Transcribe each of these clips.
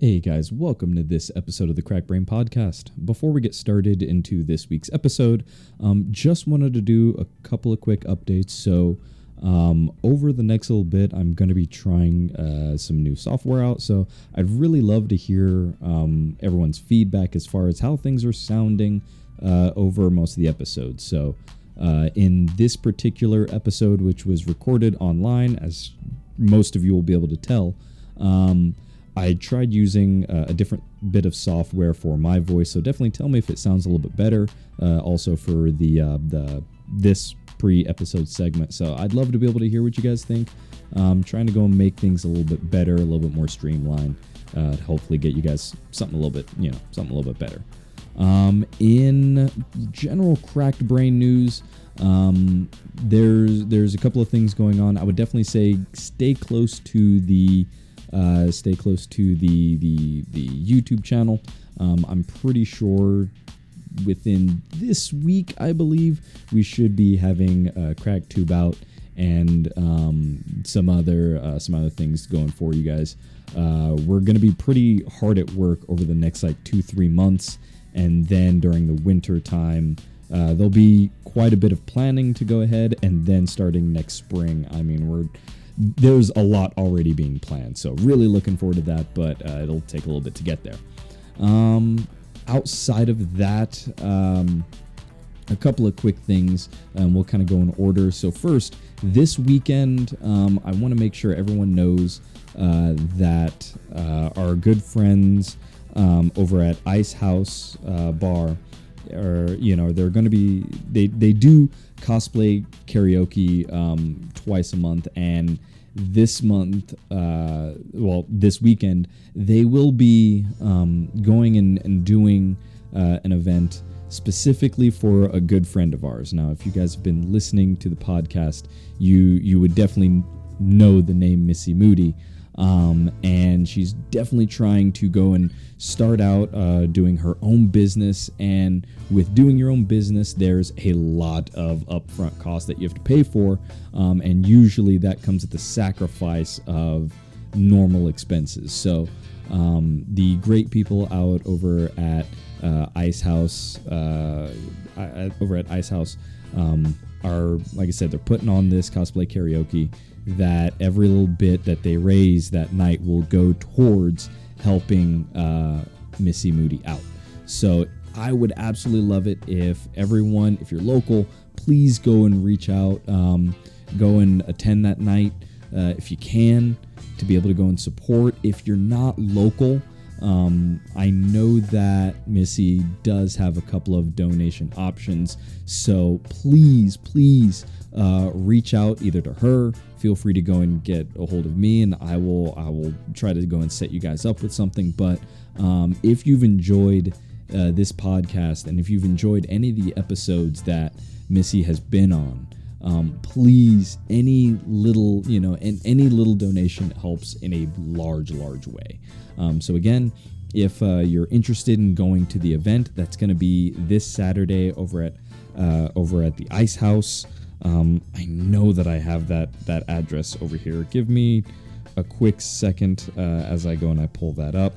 Hey guys, welcome to this episode of the Crack Brain Podcast. Before we get started into this week's episode, um, just wanted to do a couple of quick updates. So, um, over the next little bit, I'm going to be trying uh, some new software out. So, I'd really love to hear um, everyone's feedback as far as how things are sounding uh, over most of the episodes. So, uh, in this particular episode, which was recorded online, as most of you will be able to tell, um, I tried using uh, a different bit of software for my voice, so definitely tell me if it sounds a little bit better. Uh, also for the uh, the this pre-episode segment, so I'd love to be able to hear what you guys think. Um, trying to go and make things a little bit better, a little bit more streamlined. Uh, to hopefully, get you guys something a little bit, you know, something a little bit better. Um, in general cracked brain news, um, there's there's a couple of things going on. I would definitely say stay close to the uh, stay close to the the the YouTube channel. Um, I'm pretty sure within this week, I believe we should be having a crack tube out and um, some other uh, some other things going for you guys. Uh, we're to be pretty hard at work over the next like two three months, and then during the winter time. Uh, there'll be quite a bit of planning to go ahead, and then starting next spring. I mean, we're there's a lot already being planned. So really looking forward to that, but uh, it'll take a little bit to get there. Um, outside of that, um, a couple of quick things, and we'll kind of go in order. So first, this weekend, um, I want to make sure everyone knows uh, that uh, our good friends um, over at Ice House uh, Bar are, you know, they're going to be they they do cosplay karaoke um, twice a month, and this month, uh, well, this weekend, they will be um, going and, and doing uh, an event specifically for a good friend of ours. Now, if you guys have been listening to the podcast, you you would definitely know the name Missy Moody. Um, and she's definitely trying to go and start out uh, doing her own business. And with doing your own business, there's a lot of upfront costs that you have to pay for. Um, and usually that comes at the sacrifice of normal expenses. So, um, the great people out over at uh, Ice House, uh, over at Ice House, um, are like I said, they're putting on this cosplay karaoke that every little bit that they raise that night will go towards helping uh, Missy Moody out. So I would absolutely love it if everyone, if you're local, please go and reach out, um, go and attend that night uh, if you can to be able to go and support. If you're not local, um, I know that Missy does have a couple of donation options, so please, please uh, reach out either to her. Feel free to go and get a hold of me, and I will I will try to go and set you guys up with something. But um, if you've enjoyed uh, this podcast, and if you've enjoyed any of the episodes that Missy has been on, um, please any little you know and any little donation helps in a large large way um, so again if uh, you're interested in going to the event that's going to be this saturday over at uh, over at the ice house um, i know that i have that that address over here give me a quick second uh, as i go and i pull that up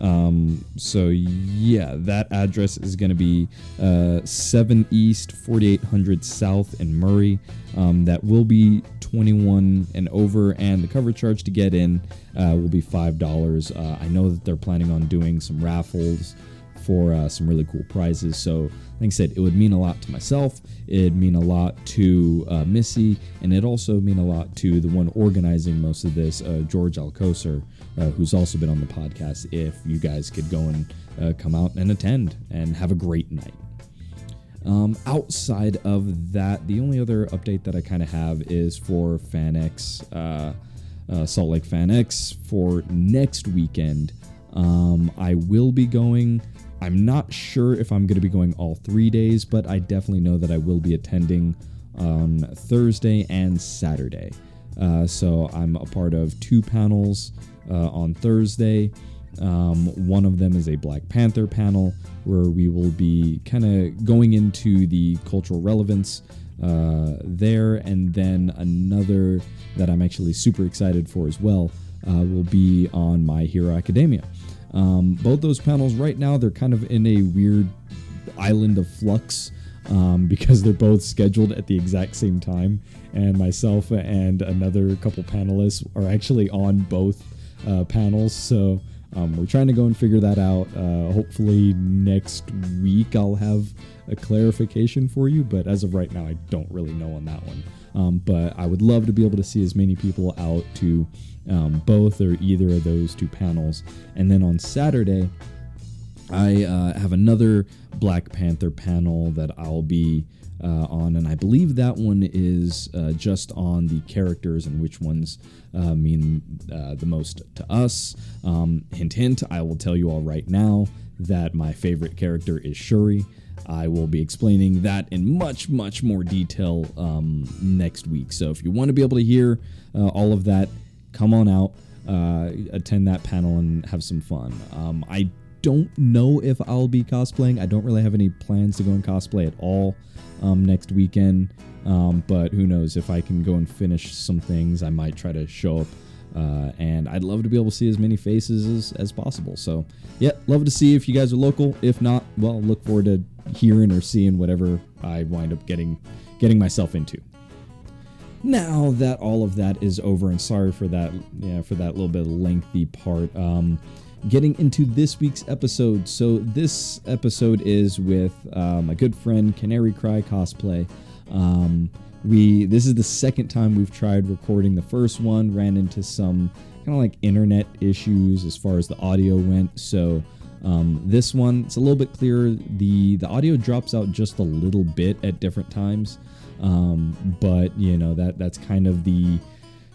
um, so yeah, that address is going to be uh, 7 East, 4800 South in Murray. Um, that will be 21 and over, and the cover charge to get in uh, will be five dollars. Uh, I know that they're planning on doing some raffles for uh, some really cool prizes. So, like I said, it would mean a lot to myself. It'd mean a lot to uh, Missy, and it also mean a lot to the one organizing most of this, uh, George Alcoser, uh, who's also been on the podcast. If you guys could go and uh, come out and attend and have a great night. Um, outside of that, the only other update that I kind of have is for FanX, uh, Salt Lake FanX for next weekend. Um, I will be going I'm not sure if I'm going to be going all three days, but I definitely know that I will be attending on Thursday and Saturday. Uh, so I'm a part of two panels uh, on Thursday. Um, one of them is a Black Panther panel where we will be kind of going into the cultural relevance uh, there, and then another that I'm actually super excited for as well uh, will be on My Hero Academia. Um, both those panels right now they're kind of in a weird island of flux um, because they're both scheduled at the exact same time, and myself and another couple panelists are actually on both uh, panels. So um, we're trying to go and figure that out. Uh, hopefully next week I'll have a clarification for you, but as of right now, I don't really know on that one. Um, but I would love to be able to see as many people out to um, both or either of those two panels. And then on Saturday, I uh, have another Black Panther panel that I'll be uh, on, and I believe that one is uh, just on the characters and which ones uh, mean uh, the most to us. Um, hint, hint, I will tell you all right now that my favorite character is Shuri. I will be explaining that in much, much more detail um, next week. So if you want to be able to hear uh, all of that, come on out, uh, attend that panel, and have some fun. Um, I don't know if I'll be cosplaying. I don't really have any plans to go and cosplay at all um, next weekend. Um, but who knows? If I can go and finish some things, I might try to show up. Uh, and I'd love to be able to see as many faces as, as possible. So, yeah, love to see if you guys are local. If not, well, look forward to hearing or seeing whatever I wind up getting getting myself into. Now that all of that is over, and sorry for that, yeah, for that little bit lengthy part. Um, getting into this week's episode. So this episode is with uh, my good friend Canary Cry Cosplay. Um, we this is the second time we've tried recording. The first one ran into some kind of like internet issues as far as the audio went. So um, this one it's a little bit clearer. the The audio drops out just a little bit at different times, um, but you know that that's kind of the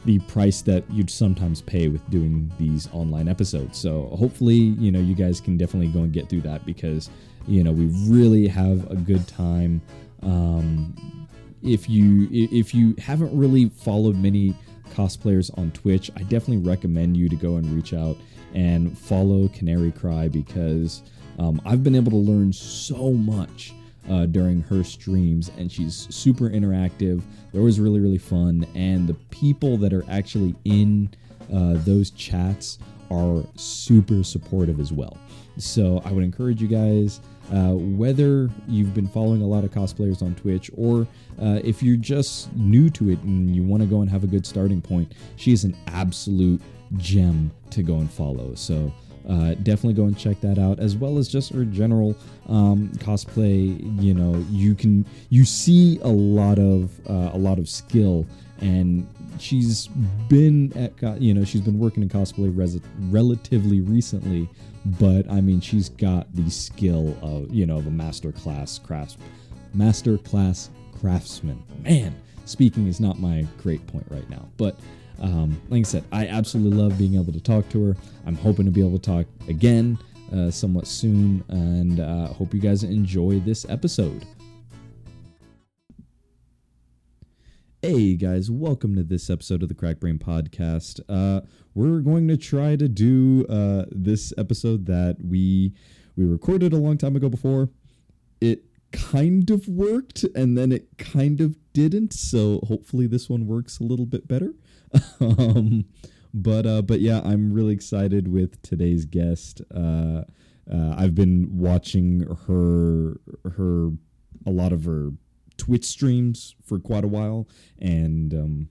the price that you'd sometimes pay with doing these online episodes. So hopefully, you know, you guys can definitely go and get through that because, you know, we really have a good time. Um, if you if you haven't really followed many cosplayers on Twitch, I definitely recommend you to go and reach out and follow Canary Cry because um, I've been able to learn so much uh, during her streams, and she's super interactive. They're always really, really fun, and the people that are actually in uh, those chats are super supportive as well. So I would encourage you guys, uh, whether you've been following a lot of cosplayers on Twitch or uh, if you're just new to it and you want to go and have a good starting point, she is an absolute gem to go and follow. So uh, definitely go and check that out as well as just her general um, cosplay you know you can you see a lot of uh, a lot of skill and she's been at you know she's been working in cosplay res- relatively recently but i mean she's got the skill of you know of a master class crafts master class craftsman. Man speaking is not my great point right now but um, like I said, I absolutely love being able to talk to her. I'm hoping to be able to talk again uh, somewhat soon, and uh, hope you guys enjoy this episode. Hey guys, welcome to this episode of the Crack Brain Podcast. Uh, we're going to try to do uh, this episode that we we recorded a long time ago before. It kind of worked, and then it kind of didn't. So hopefully this one works a little bit better. um, but uh, but yeah, I'm really excited with today's guest. Uh, uh, I've been watching her her a lot of her Twitch streams for quite a while, and um,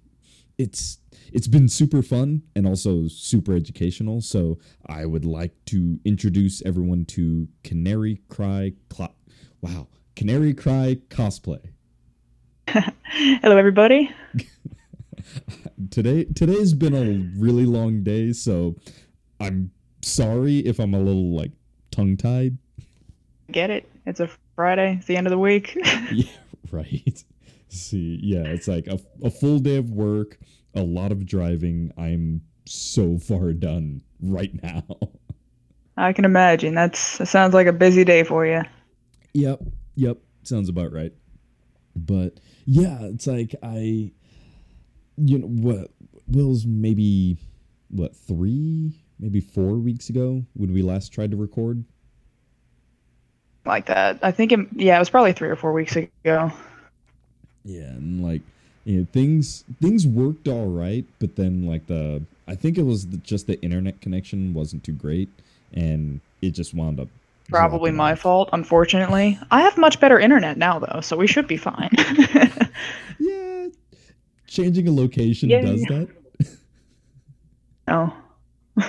it's it's been super fun and also super educational. So I would like to introduce everyone to Canary Cry. Cl- wow, Canary Cry cosplay. Hello, everybody. today today's been a really long day, so I'm sorry if I'm a little like tongue tied. Get it? It's a Friday. It's the end of the week. yeah, right. See, yeah, it's like a, a full day of work, a lot of driving. I'm so far done right now. I can imagine. That's that sounds like a busy day for you. Yep. Yep. Sounds about right. But yeah, it's like I you know what Will's maybe what three maybe four weeks ago when we last tried to record like that i think it, yeah it was probably three or four weeks ago yeah and like you know things things worked all right but then like the I think it was the, just the internet connection wasn't too great, and it just wound up. Probably my off. fault, unfortunately. I have much better internet now, though, so we should be fine. Yeah, changing a location Yeah. does that. oh,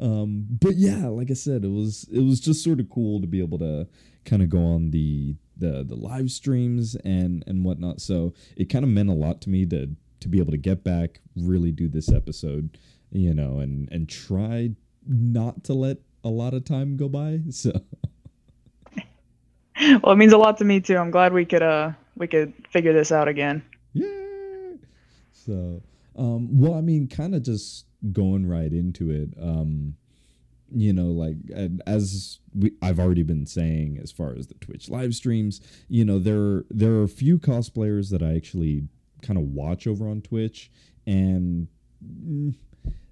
um but yeah like i said it was it was just sort of cool to be able to kind of go on the the the live streams and and whatnot so it kind of meant a lot to me to to be able to get back really do this episode you know and and try not to let a lot of time go by so well, it means a lot to me too. I'm glad we could uh we could figure this out again. Yeah. So um well i mean kind of just going right into it um you know like as we, i've already been saying as far as the twitch live streams you know there there are a few cosplayers that i actually kind of watch over on twitch and mm,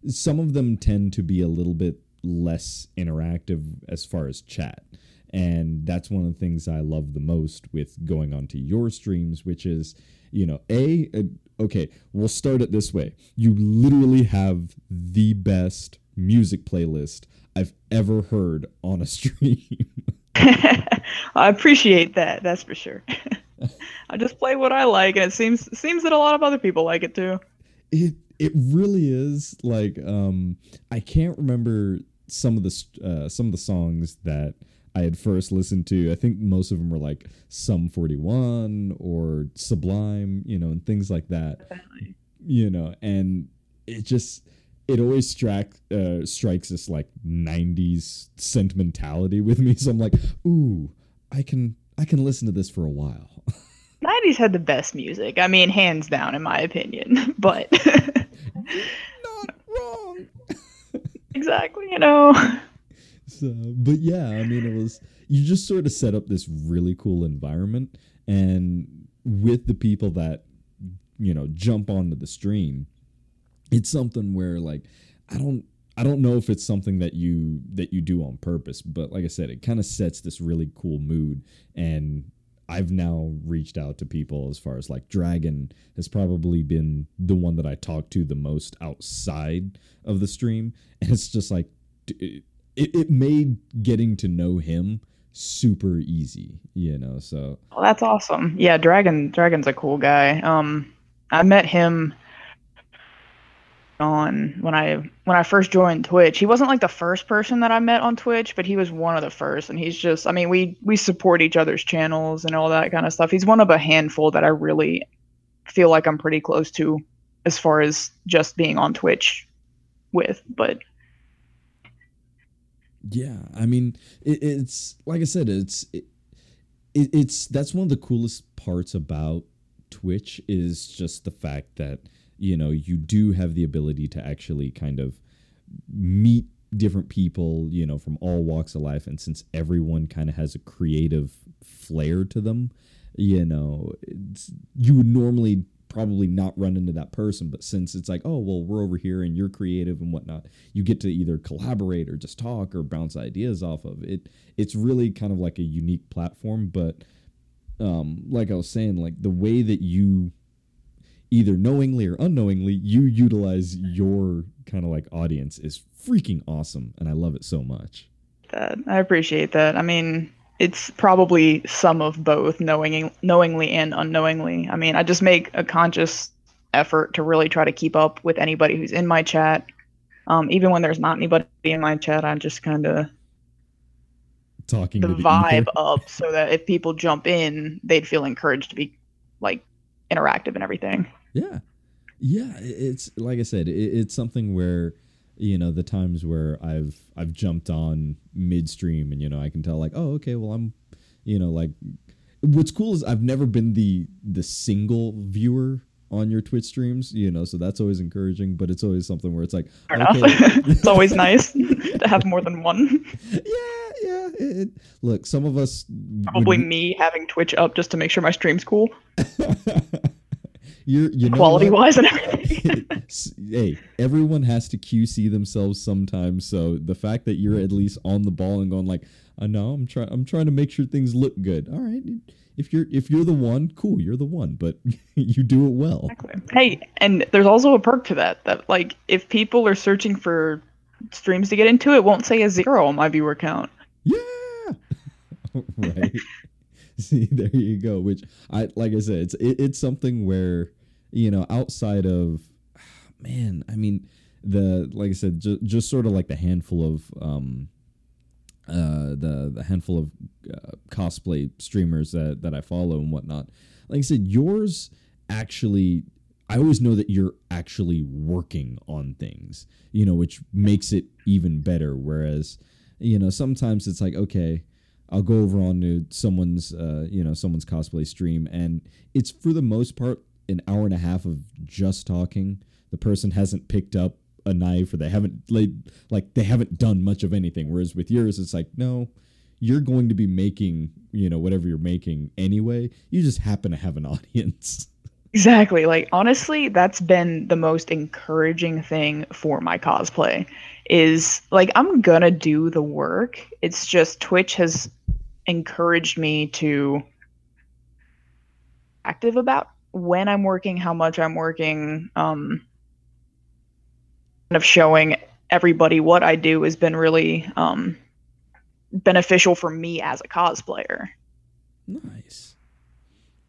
some of them tend to be a little bit less interactive as far as chat and that's one of the things i love the most with going onto your streams which is you know a, uh okay we'll start it this way you literally have the best music playlist i've ever heard on a stream I appreciate that. That's for sure. I just play what I like, and it seems seems that a lot of other people like it too. it it really is like um i can't remember some of the uh, some of the songs that i had first listened to i think most of them were like sum 41 or sublime you know and things like that you know and it just it always strike, uh, strikes this like 90s sentimentality with me so i'm like ooh i can i can listen to this for a while 90s had the best music. I mean, hands down, in my opinion. But not wrong exactly, you know. So, but yeah, I mean, it was you just sort of set up this really cool environment, and with the people that you know jump onto the stream, it's something where like I don't I don't know if it's something that you that you do on purpose, but like I said, it kind of sets this really cool mood, and I've now reached out to people as far as like Dragon has probably been the one that I talk to the most outside of the stream, and it's just like it, it made getting to know him super easy, you know. So Well, that's awesome. Yeah, Dragon Dragon's a cool guy. Um I met him on when I when I first joined Twitch. He wasn't like the first person that I met on Twitch, but he was one of the first and he's just I mean, we we support each other's channels and all that kind of stuff. He's one of a handful that I really feel like I'm pretty close to as far as just being on Twitch with, but yeah, I mean, it, it's like I said, it's it, it, it's that's one of the coolest parts about Twitch is just the fact that you know you do have the ability to actually kind of meet different people, you know, from all walks of life, and since everyone kind of has a creative flair to them, you know, you would normally probably not run into that person but since it's like oh well we're over here and you're creative and whatnot you get to either collaborate or just talk or bounce ideas off of it it's really kind of like a unique platform but um like i was saying like the way that you either knowingly or unknowingly you utilize your kind of like audience is freaking awesome and i love it so much that I appreciate that. I mean, it's probably some of both, knowing knowingly and unknowingly. I mean, I just make a conscious effort to really try to keep up with anybody who's in my chat. Um, even when there's not anybody in my chat, i'm just kind of talking the to the vibe up so that if people jump in, they'd feel encouraged to be like interactive and everything. Yeah, yeah. It's like I said, it, it's something where you know the times where I've I've jumped on midstream and you know I can tell like oh okay well I'm you know like what's cool is I've never been the the single viewer on your Twitch streams you know so that's always encouraging but it's always something where it's like Fair okay it's always nice to have more than one. yeah yeah it, it- look some of us would- Probably me having Twitch up just to make sure my stream's cool. You're you quality wise and everything. hey, everyone has to QC themselves sometimes. So the fact that you're at least on the ball and going like, uh, I know I'm trying, I'm trying to make sure things look good. All right, if you're if you're the one, cool, you're the one, but you do it well. Exactly. Hey, and there's also a perk to that. That like if people are searching for streams to get into, it won't say a zero on my viewer count. Yeah. right. See, there you go. Which I like. I said, it's it, it's something where you know outside of man. I mean, the like I said, ju- just sort of like the handful of um uh the the handful of uh, cosplay streamers that that I follow and whatnot. Like I said, yours actually. I always know that you're actually working on things, you know, which makes it even better. Whereas, you know, sometimes it's like, okay, I'll go over onto someone's uh, you know someone's cosplay stream, and it's for the most part an hour and a half of just talking. The person hasn't picked up a knife, or they haven't like like they haven't done much of anything. Whereas with yours, it's like no, you're going to be making you know whatever you're making anyway. You just happen to have an audience. Exactly. Like honestly, that's been the most encouraging thing for my cosplay is like I'm going to do the work. It's just Twitch has encouraged me to active about when I'm working, how much I'm working, um kind of showing everybody what I do has been really um beneficial for me as a cosplayer. Nice.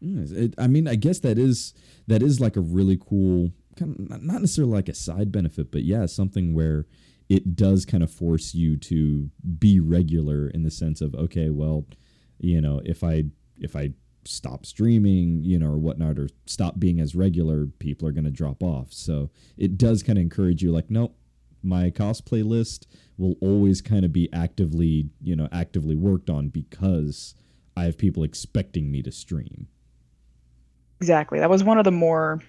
It, I mean, I guess that is that is like a really cool kind of not necessarily like a side benefit, but yeah, something where it does kind of force you to be regular in the sense of okay, well, you know, if I if I stop streaming, you know, or whatnot, or stop being as regular, people are going to drop off. So it does kind of encourage you, like, nope, my cosplay list will always kind of be actively, you know, actively worked on because I have people expecting me to stream. Exactly. That was one of the more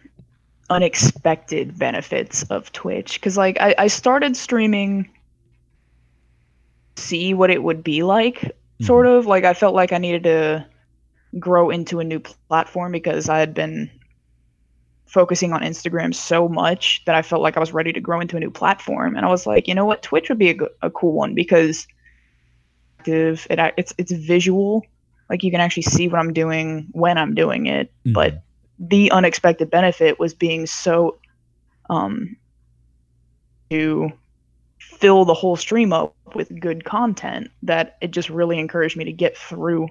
unexpected benefits of Twitch because, like, I, I started streaming, see what it would be like, mm-hmm. sort of. Like, I felt like I needed to grow into a new platform because I had been focusing on Instagram so much that I felt like I was ready to grow into a new platform. And I was like, you know what, Twitch would be a, a cool one because it it's it's visual. Like you can actually see what I'm doing when I'm doing it. Mhm. But the unexpected benefit was being so um to fill the whole stream up with good content that it just really encouraged me to get through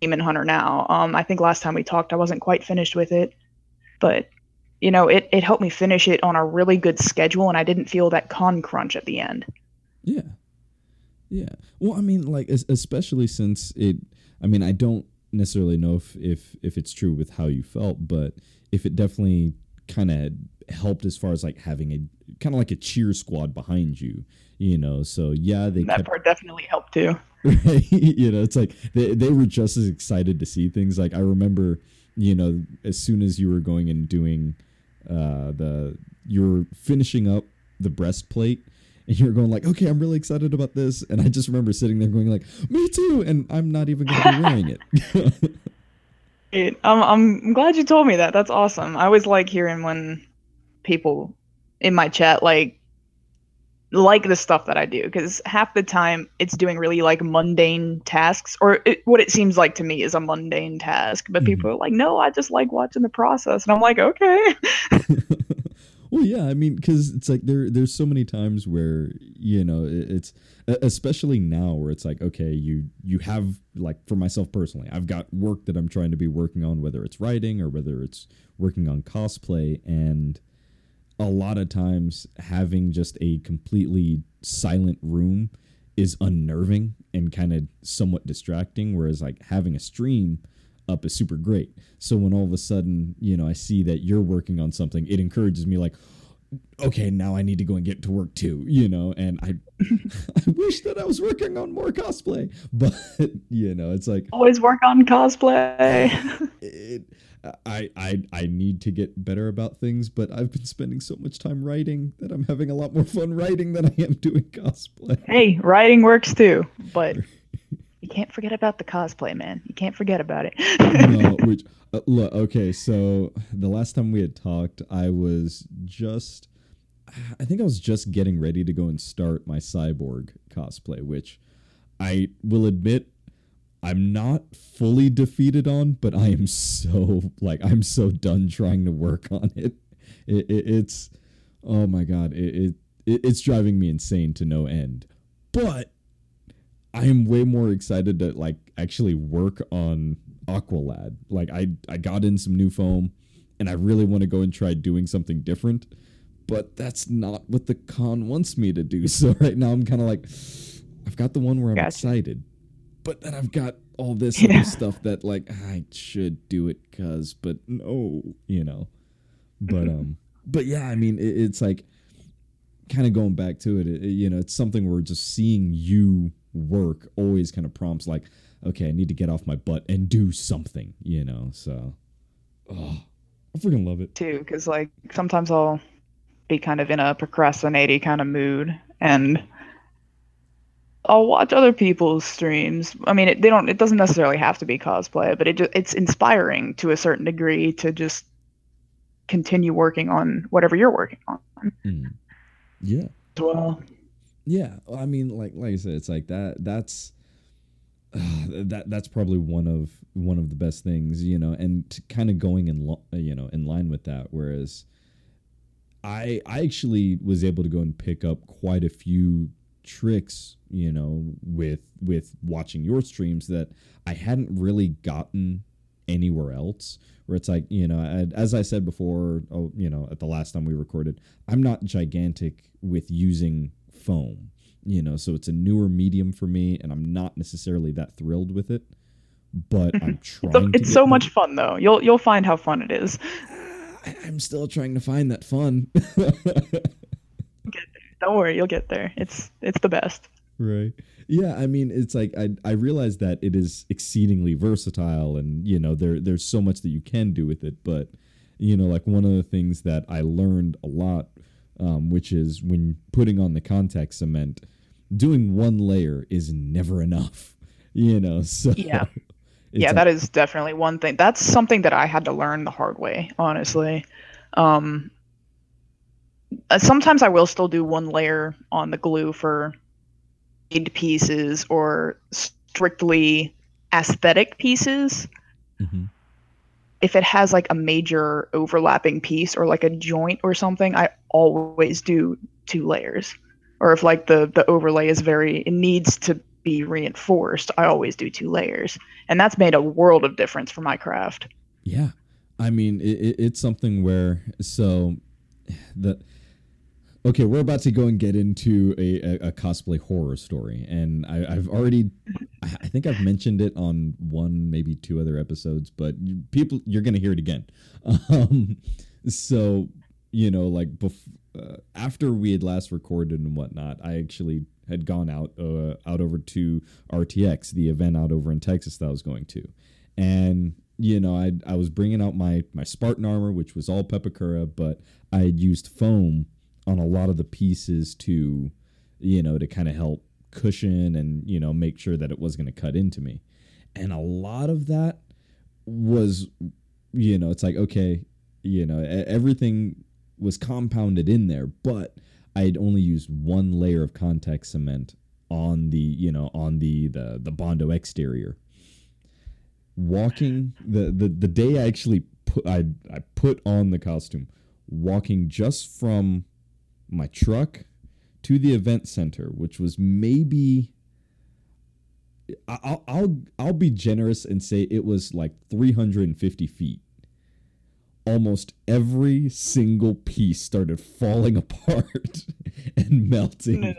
Demon Hunter now. Um, I think last time we talked, I wasn't quite finished with it, but you know, it, it helped me finish it on a really good schedule, and I didn't feel that con crunch at the end. Yeah. Yeah. Well, I mean, like, especially since it, I mean, I don't necessarily know if, if, if it's true with how you felt, but if it definitely kind of helped as far as like having a kind of like a cheer squad behind you, you know? So, yeah, they That kept, part definitely helped too. right? you know, it's like they, they were just as excited to see things. Like, I remember, you know, as soon as you were going and doing uh, the, you were finishing up the breastplate and you're going like, okay, I'm really excited about this. And I just remember sitting there going like, me too. And I'm not even going to be wearing it. It, I'm, I'm glad you told me that. That's awesome. I always like hearing when people in my chat like like the stuff that I do because half the time it's doing really like mundane tasks or it, what it seems like to me is a mundane task. But Mhm. people are like, no, I just like watching the process, and I'm like, okay. well, yeah, I mean, because it's like there, there's so many times where you know it- it's especially now where it's like okay, you you have like for myself personally, I've got work that I'm trying to be working on, whether it's writing or whether it's working on cosplay, and a lot of times having just a completely silent room is unnerving and kind of somewhat distracting whereas like having a stream up is super great so when all of a sudden you know i see that you're working on something it encourages me like okay now i need to go and get to work too you know and i i wish that i was working on more cosplay but you know it's like Always work on cosplay. it, I, I I need to get better about things, but I've been spending so much time writing that I'm having a lot more fun writing than I am doing cosplay. hey, writing works too, but you can't forget about the cosplay, man. You can't forget about it. no, which uh, look, okay, so the last time we had talked, I was just I think I was just getting ready to go and start my cyborg cosplay, which I will admit I'm not fully defeated on, but I am so like I'm so done trying to work on it. it, it it's oh my god, it, it it's driving me insane to no end. But I am way more excited to like actually work on Aqualad. Like I I got in some new foam and I really want to go and try doing something different, but that's not what the con wants me to do. So right now I'm kind of like I've got the one where I'm gotcha. excited, but then I've got all this yeah. other stuff that like I should do it cuz but no, you know. But um but yeah, I mean it, it's like kind of going back to it, it, you know, it's something where just seeing you work always kind of prompts like, okay, I need to get off my butt and do something, you know. So, oh, I freaking love it too, because like sometimes I'll be kind of in a procrastinating kind of mood and. I'll watch other people's streams. I mean, it, they don't. It doesn't necessarily have to be cosplay, but it just, it's inspiring to a certain degree to just continue working on whatever you're working on. Mm. Yeah. Well. Yeah, I mean, like like I said, it's like that. That's uh, that that's probably one of one of the best things, you know, and kind of going in lo- you know in line with that. Whereas I I actually was able to go and pick up quite a few tricks, you know, with with watching your streams that I hadn't really gotten anywhere else where it's like you know as i said before oh, you know at the last time we recorded i'm not gigantic with using foam you know so it's a newer medium for me and i'm not necessarily that thrilled with it but i'm trying it's, it's so much fun though. You'll you'll find how fun it is. I'm still trying to find that fun don't worry you'll get there. It's it's the best. Right. Yeah i mean it's like i i realize that it is exceedingly versatile and you know there there's so much that you can do with it but you know like one of the things that i learned a lot um, which is when putting on the contact cement doing one layer is never enough you know so yeah. Yeah that is definitely one thing. That's something that i had to learn the hard way honestly. Um uh, sometimes i will still do one layer on the glue for pieces or strictly aesthetic pieces. Mm-hmm. If it has like a major overlapping piece or like a joint or something, I always do two layers. Or if like the the overlay is very it needs to be reinforced, I always do two layers. And that's made a world of difference for my craft. Yeah. I mean, it, it's something where so the Okay, we're about to go and get into a, a, a cosplay horror story, and I, have already, I think I've mentioned it on one, maybe two other episodes, but people, you're gonna hear it again. Um, so you know, like bef- uh, after we had last recorded and whatnot, I actually had gone out uh, out over to RTX, the event out over in Texas that I was going to, and you know, I I was bringing out my my Spartan armor, which was all Pepakura, but I had used foam on a lot of the pieces to, you know, to kind of help cushion and, you know, make sure that it was going to cut into me. And a lot of that was, you know, it's like, okay, you know, everything was compounded in there, but I had only used one layer of contact cement on the, you know, on the the the Bondo exterior. Walking the the the day I actually put I I put on the costume, walking just from my truck to the event center, which was maybe I'll I'll I'll be generous and say it was like 350 feet. Almost every single piece started falling apart and melting.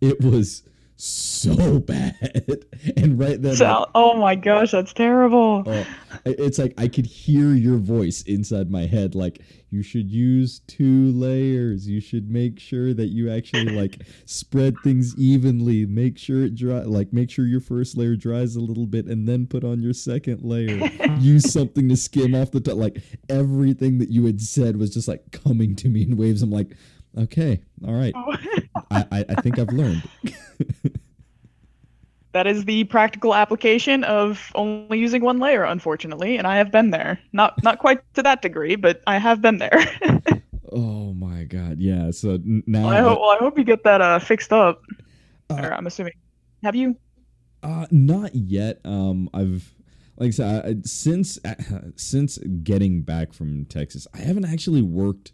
It was so bad. And right then, so, like, oh my gosh, that's terrible. Uh, it's like I could hear your voice inside my head, like you should use two layers. You should make sure that you actually like spread things evenly. Make sure it dry, like make sure your first layer dries a little bit, and then put on your second layer. use something to skim off the top. Like everything that you had said was just like coming to me in waves. I'm like, okay, all right. Oh. I, I, I think I've learned. that is the practical application of only using one layer, unfortunately, and I have been there. Not not quite to that degree, but I have been there. oh my god, yeah. So now, well, I, hope, well, I hope you get that uh, fixed up. Uh, or I'm assuming. Have you? Uh, not yet. Um, I've like I said, I, since uh, since getting back from Texas, I haven't actually worked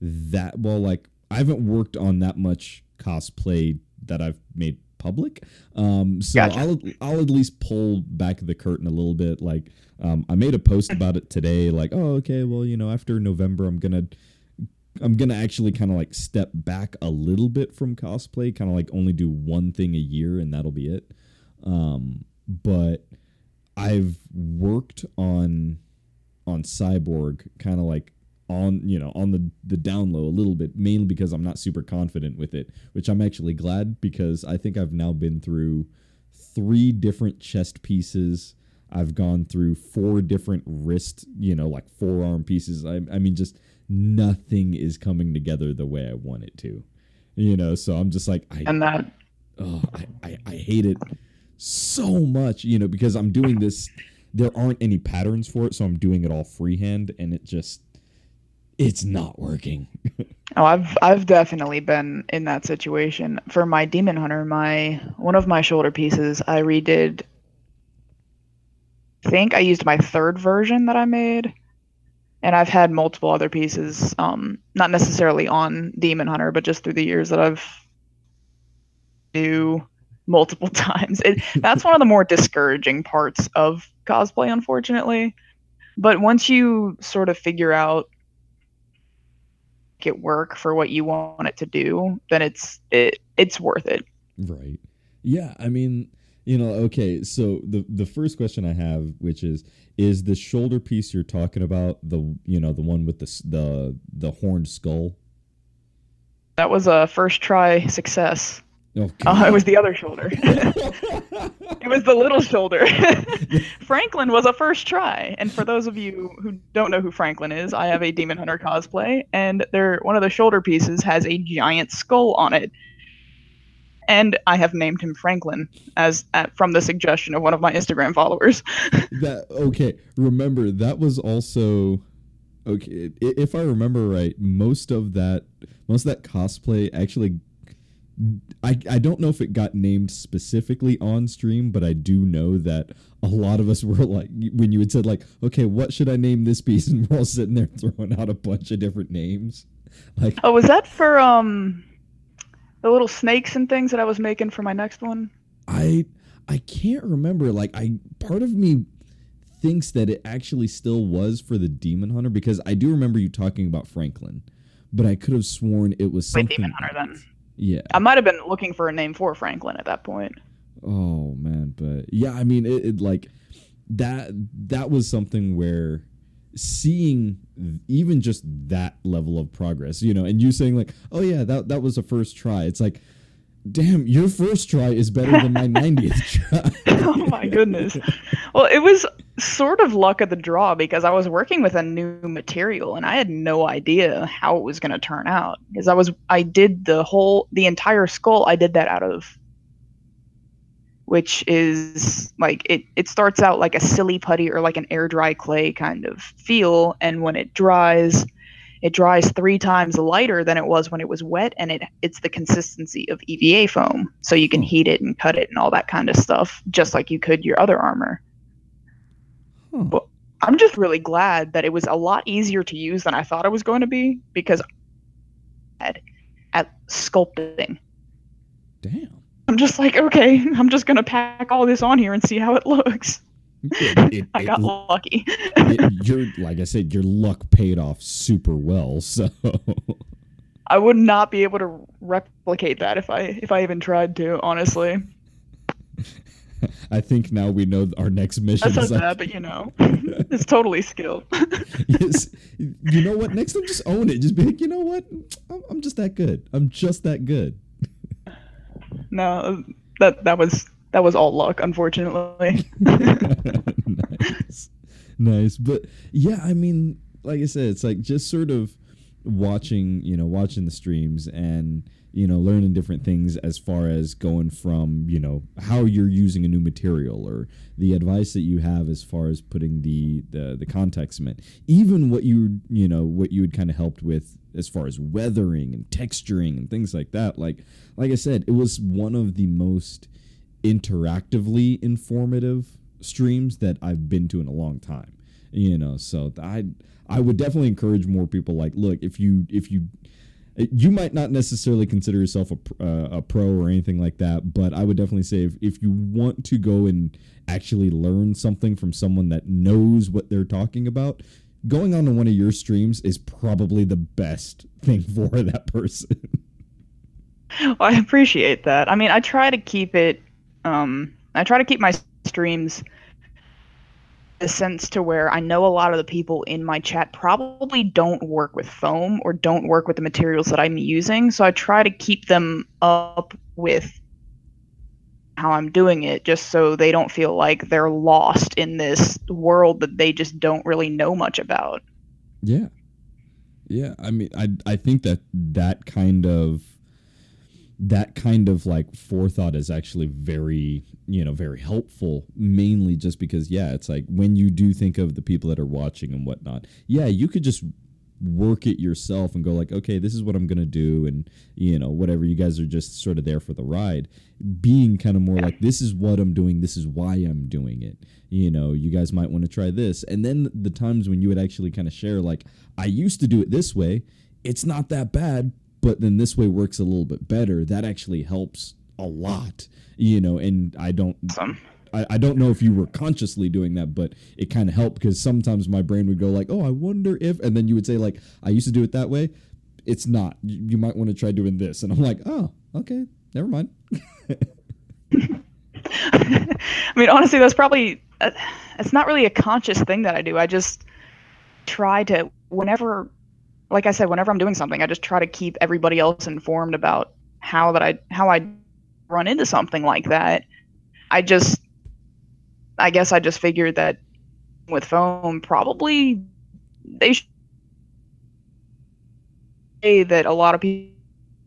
that well. Like I haven't worked on that much cosplay that I've made public. Um, so gotcha. I'll I'll at least pull back the curtain a little bit. Like um, I made a post about it today. Like oh okay, well you know after November I'm gonna I'm gonna actually kind of like step back a little bit from cosplay, kind of like only do one thing a year and that'll be it. Um, but I've worked on on Cyborg kind of like on you know on the the down low a little bit mainly because I'm not super confident with it which I'm actually glad because I think I've now been through three different chest pieces. I've gone through four different wrist you know like forearm pieces. I, I mean just nothing is coming together the way I want it to you know? So I'm just like I and that oh I, I, I hate it so much you know because I'm doing this there aren't any patterns for it so I'm doing it all freehand and it just it's not working. oh, I've I've definitely been in that situation. For my Demon Hunter, my one of my shoulder pieces, I redid. I think I used my third version that I made, and I've had multiple other pieces. Um, not necessarily on Demon Hunter, but just through the years that I've do multiple times. It, that's one of the more discouraging parts of cosplay, unfortunately. But once you sort of figure out it work for what you want it to do, then it's it it's worth it. Right. Yeah, I mean, you know, okay, so the the first question I have which is is the shoulder piece you're talking about the you know, the one with the the the horned skull? That was a first try success. Oh, uh, it was the other shoulder. it was the little shoulder. Franklin was a first try, and for those of you who don't know who Franklin is, I have a Demon Hunter cosplay, and there one of the shoulder pieces has a giant skull on it, and I have named him Franklin as at, from the suggestion of one of my Instagram followers. that okay? Remember that was also okay. If I remember right, most of that most of that cosplay actually I, I don't know if it got named specifically on stream, but I do know that a lot of us were like, when you had said like, okay, what should I name this piece, and we're all sitting there throwing out a bunch of different names. Like, oh, was that for um, the little snakes and things that I was making for my next one? I I can't remember. Like, I part of me thinks that it actually still was for the Demon Hunter because I do remember you talking about Franklin, but I could have sworn it was something. Wait, Demon Hunter then. Yeah. I might have been looking for a name for Franklin at that point. Oh man, but yeah, I mean it, it like that that was something where seeing even just that level of progress, you know, and you saying like, "Oh yeah, that that was a first try." It's like damn, your first try is better than my 90th try. oh my goodness. Well, it was sort of luck of the draw because I was working with a new material and I had no idea how it was going to turn out because I was I did the whole the entire skull I did that out of which is like it it starts out like a silly putty or like an air dry clay kind of feel and when it dries it dries three times lighter than it was when it was wet, and it it's the consistency of EVA foam, so you can hmm. heat it and cut it and all that kind of stuff, just like you could your other armor. Hmm. But I'm just really glad that it was a lot easier to use than I thought it was going to be because at, at sculpting. Damn. I'm just like, okay, I'm just gonna pack all this on here and see how it looks. It, it, I got it, lucky. your like I said, your luck paid off super well. So I would not be able to replicate that if I if I even tried to. Honestly. I think now we know our next mission. That's not like, but you know, it's totally skilled. yes, you know what? Next time, just own it. Just be like, you know what? I'm, I'm just that good. I'm just that good. no, that that was that was all luck, unfortunately. nice, nice, but yeah, I mean, like I said, it's like just sort of watching, you know, watching the streams and you know learning different things as far as going from you know how you're using a new material or the advice that you have as far as putting the the, the context in even what you you know what you had kind of helped with as far as weathering and texturing and things like that like like i said it was one of the most interactively informative streams that i've been to in a long time you know so i i would definitely encourage more people like look if you if you you might not necessarily consider yourself a, uh, a pro or anything like that, but I would definitely say if, if you want to go and actually learn something from someone that knows what they're talking about, going on to one of your streams is probably the best thing for that person. well, I appreciate that. I mean, I try to keep it, um, I try to keep my streams a sense to where I know a lot of the people in my chat probably don't work with foam or don't work with the materials that I'm using. So I try to keep them up with how I'm doing it just so they don't feel like they're lost in this world that they just don't really know much about. Yeah. Yeah, I mean I I think that that kind of that kind of like forethought is actually very you know very helpful mainly just because yeah it's like when you do think of the people that are watching and whatnot yeah you could just work it yourself and go like okay this is what i'm gonna do and you know whatever you guys are just sort of there for the ride. Being kind of more like this is what i'm doing this is why i'm doing it. You know you guys might want to try this. And then the times when you would actually kind of share like i used to do it this way. It's not that bad but then this way works a little bit better. That actually helps a lot, you know. And I don't. I, I don't know if you were consciously doing that, but it kind of helped because sometimes my brain would go like, "Oh, I wonder if," and then you would say like, "I used to do it that way." It's not. You, you might want to try doing this, and I'm like, "Oh, okay, never mind." I mean, honestly, that's probably. Uh, it's not really a conscious thing that I do. I just try to whenever like I said, whenever I'm doing something, I just try to keep everybody else informed about how that I how I run into something like that. I just I guess I just figured that with foam probably they should say that a lot of people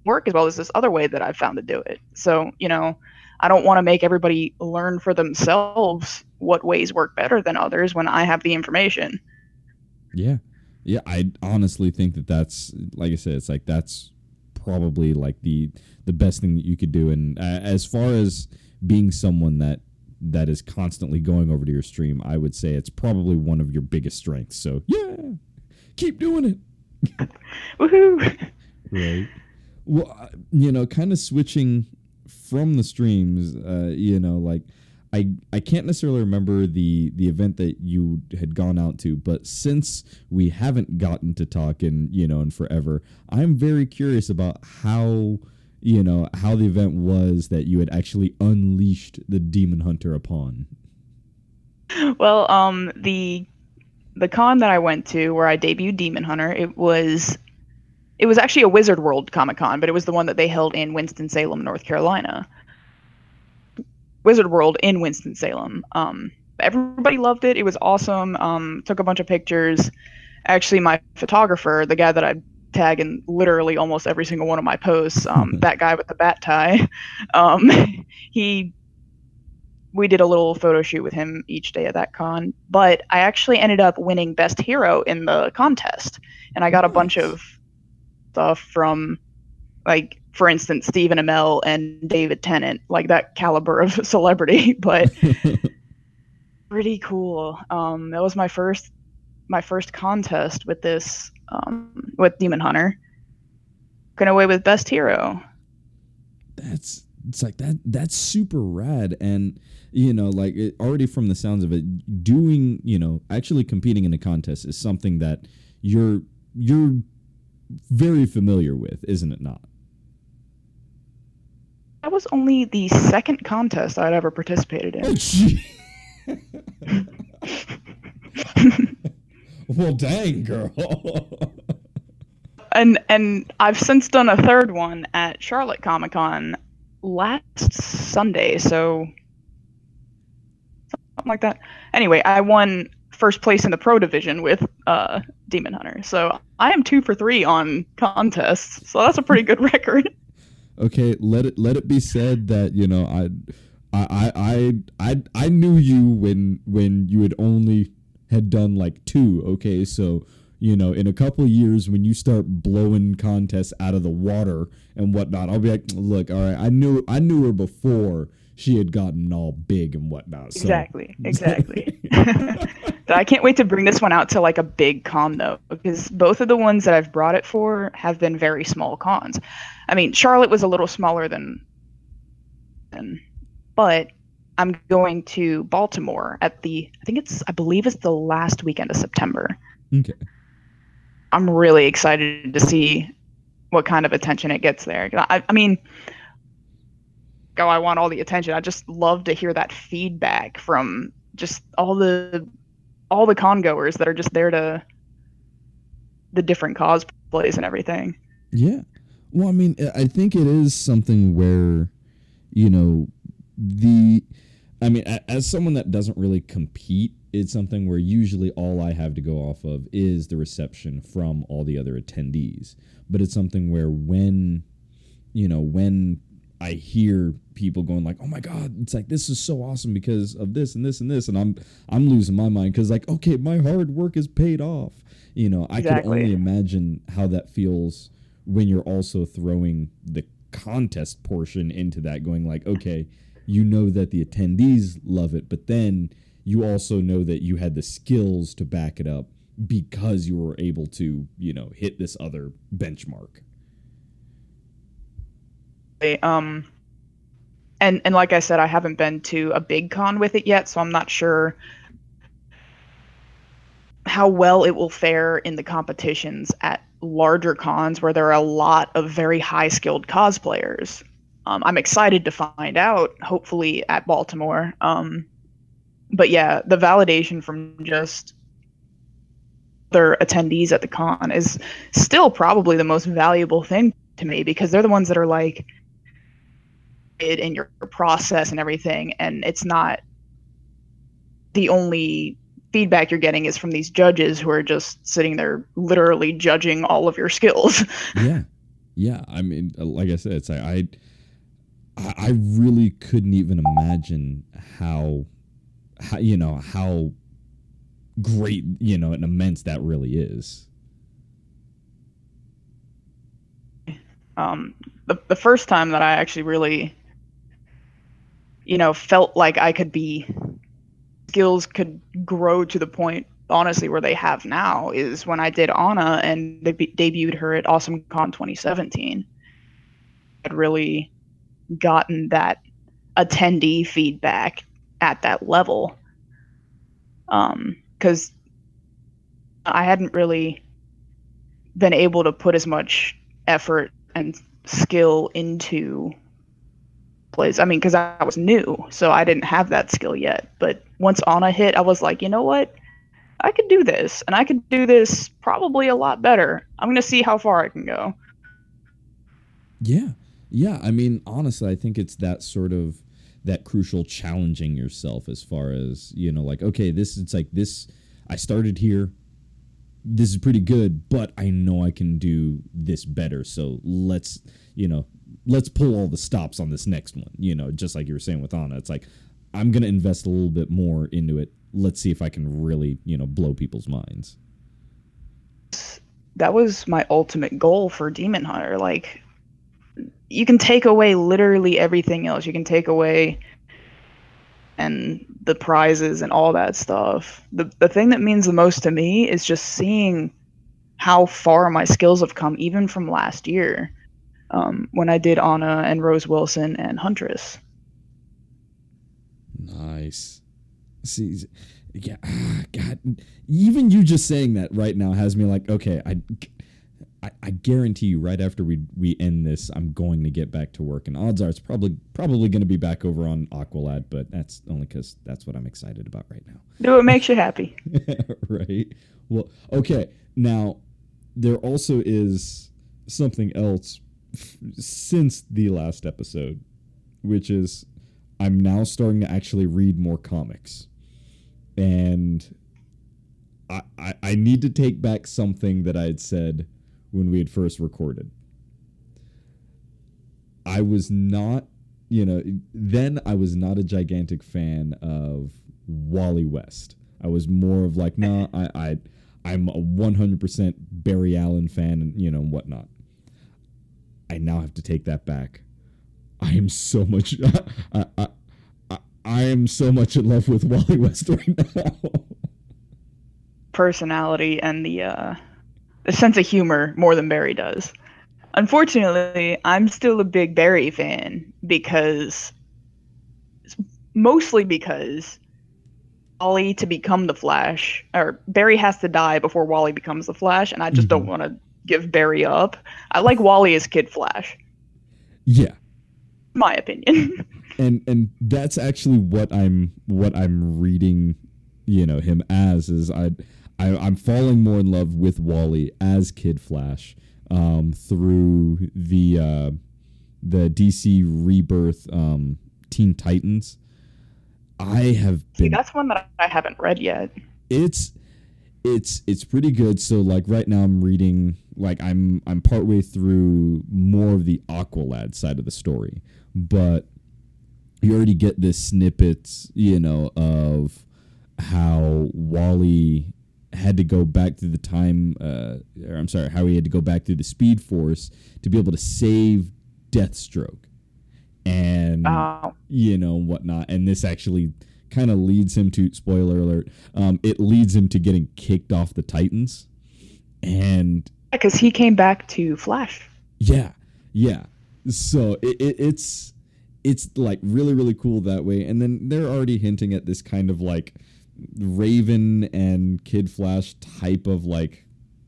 work as well as this other way that I've found to do it. So, you know, I don't want to make everybody learn for themselves what ways work better than others when I have the information. Yeah. Yeah, I honestly think that that's like I said, it's like that's probably like the the best thing that you could do. And uh, as far as being someone that that is constantly going over to your stream, I would say it's probably one of your biggest strengths. So yeah, keep doing it. Woohoo! Right. Well, uh, you know, kind of switching from the streams, uh, you know, like I I can't necessarily remember the the event that you had gone out to, but since we haven't gotten to talk in you know in forever, I'm very curious about how you know how the event was that you had actually unleashed the demon hunter upon. Well, um, the the con that I went to where I debuted Demon Hunter, it was it was actually a Wizard World Comic Con, but it was the one that they held in Winston Salem, North Carolina. Wizard World in Winston Salem. Um, everybody loved it. It was awesome. Um, took a bunch of pictures. Actually, my photographer, the guy that I tag in literally almost every single one of my posts, um, that guy with the bat tie, um, he we did a little photo shoot with him each day of that con. But I actually ended up winning best hero in the contest, and I got a bunch of stuff from like for instance, Stephen Amell and David Tennant, like that caliber of celebrity, but pretty cool. Um, that was my first my first contest with this um, with Demon Hunter. Going away with best hero. That's it's like that that's super rad and you know like it, already from the sounds of it doing you know actually competing in a contest is something that you're you're very familiar with isn't it not that was only the second contest I'd ever participated in. Well, dang, girl. and and I've since done a third one at Charlotte Comic Con last Sunday, so something like that. Anyway, I won first place in the pro division with uh, Demon Hunter, so I am two for three on contests. So that's a pretty good record. Okay, let it let it be said that you know I, I I I I knew you when when you had only had done like two. Okay, so you know in a couple years when you start blowing contests out of the water and whatnot, I'll be like, look, all right, I knew I knew her before she had gotten all big and whatnot. So. Exactly, exactly. I can't wait to bring this one out to like a big con though, because both of the ones that I've brought it for have been very small cons. I mean, Charlotte was a little smaller than, than but I'm going to Baltimore at the I think it's I believe it's the last weekend of September. Okay. I'm really excited to see what kind of attention it gets there. I, I mean, oh, I want all the attention. I just love to hear that feedback from just all the all the con goers that are just there to the different cosplays and everything. Yeah. Well, I mean, I think it is something where, you know, the, I mean, as someone that doesn't really compete, it's something where usually all I have to go off of is the reception from all the other attendees. But it's something where when, you know, when I hear people going like, "Oh my god, it's like this is so awesome because of this and this and this," and I'm I'm losing my mind because like, okay, my hard work is paid off. You know, I exactly. can only imagine how that feels when you're also throwing the contest portion into that, going like, okay, you know that the attendees love it, but then you also know that you had the skills to back it up because you were able to, you know, hit this other benchmark. Um and and like I said, I haven't been to a big con with it yet, so I'm not sure how well it will fare in the competitions at larger cons where there are a lot of very high skilled cosplayers. Um, I'm excited to find out, hopefully at Baltimore. Um, but yeah, the validation from just their attendees at the con is still probably the most valuable thing to me because they're the ones that are like, it in your process and everything and it's not the only feedback you're getting is from these judges who are just sitting there literally judging all of your skills. Yeah. Yeah. I mean uh, like i said it's like i i really couldn't even imagine how how you know how great you know and immense that really is. Um the, the first time that i actually really you know, felt like I could be skills could grow to the point honestly where they have now is when I did Anna and they debuted her at Awesome Con 2017. I'd really gotten that attendee feedback at that level. Um, because I hadn't really been able to put as much effort and skill into plays. I mean, because I was new, so I didn't have that skill yet. But once Anna hit, I was like, you know what? I could do this, and I could do this probably a lot better. I'm gonna see how far I can go. Yeah, yeah. I mean, honestly, I think it's that sort of that crucial challenging yourself as far as you know, like, okay, this it's like this. I started here. This is pretty good, but I know I can do this better. So let's, you know, let's pull all the stops on this next one. You know, just like you were saying with Anna, it's like I'm going to invest a little bit more into it. Let's see if I can really, you know, blow people's minds. That was my ultimate goal for Demon Hunter. Like, you can take away literally everything else. You can take away and the prizes and all that stuff. The the thing that means the most to me is just seeing how far my skills have come even from last year um, when I did Anna and Rose Wilson and Huntress. Nice. See, yeah, God, even you just saying that right now has me like, okay, I, I, I, guarantee you, right after we we end this, I'm going to get back to work, and odds are it's probably probably going to be back over on Aqualad, but that's only because that's what I'm excited about right now. Do what makes you happy. right. Well, okay. Now, there also is something else since the last episode, which is I'm now starting to actually read more comics. And I, I, I need to take back something that I had said when we had first recorded. I was not, you know, then I was not a gigantic fan of Wally West. I was more of like, nah, I, I I'm a 100% Barry Allen fan and you know whatnot. I now have to take that back. I am so much. I, I, I, I am so much in love with Wally West right now. Personality and the uh, the sense of humor more than Barry does. Unfortunately, I'm still a big Barry fan because mostly because Wally to become the Flash, or Barry has to die before Wally becomes the Flash, and I just mm-hmm. don't want to give Barry up. I like Wally as Kid Flash. Yeah. My opinion. and and that's actually what I'm what I'm reading, you know, him as is I, I I'm falling more in love with Wally as Kid Flash um, through the uh, the DC Rebirth um, Teen Titans. I have been. See, that's one that I haven't read yet. It's it's it's pretty good. So like right now I'm reading like I'm I'm partway through more of the Aqualad side of the story, but you already get this snippets, you know, of how Wally had to go back through the time, uh, or I'm sorry, how he had to go back through the Speed Force to be able to save Deathstroke, and oh. you know whatnot. And this actually kind of leads him to spoiler alert. Um, it leads him to getting kicked off the Titans, and because he came back to Flash. Yeah, yeah. So it, it, it's it's like really really cool that way. And then they're already hinting at this kind of like Raven and Kid Flash type of like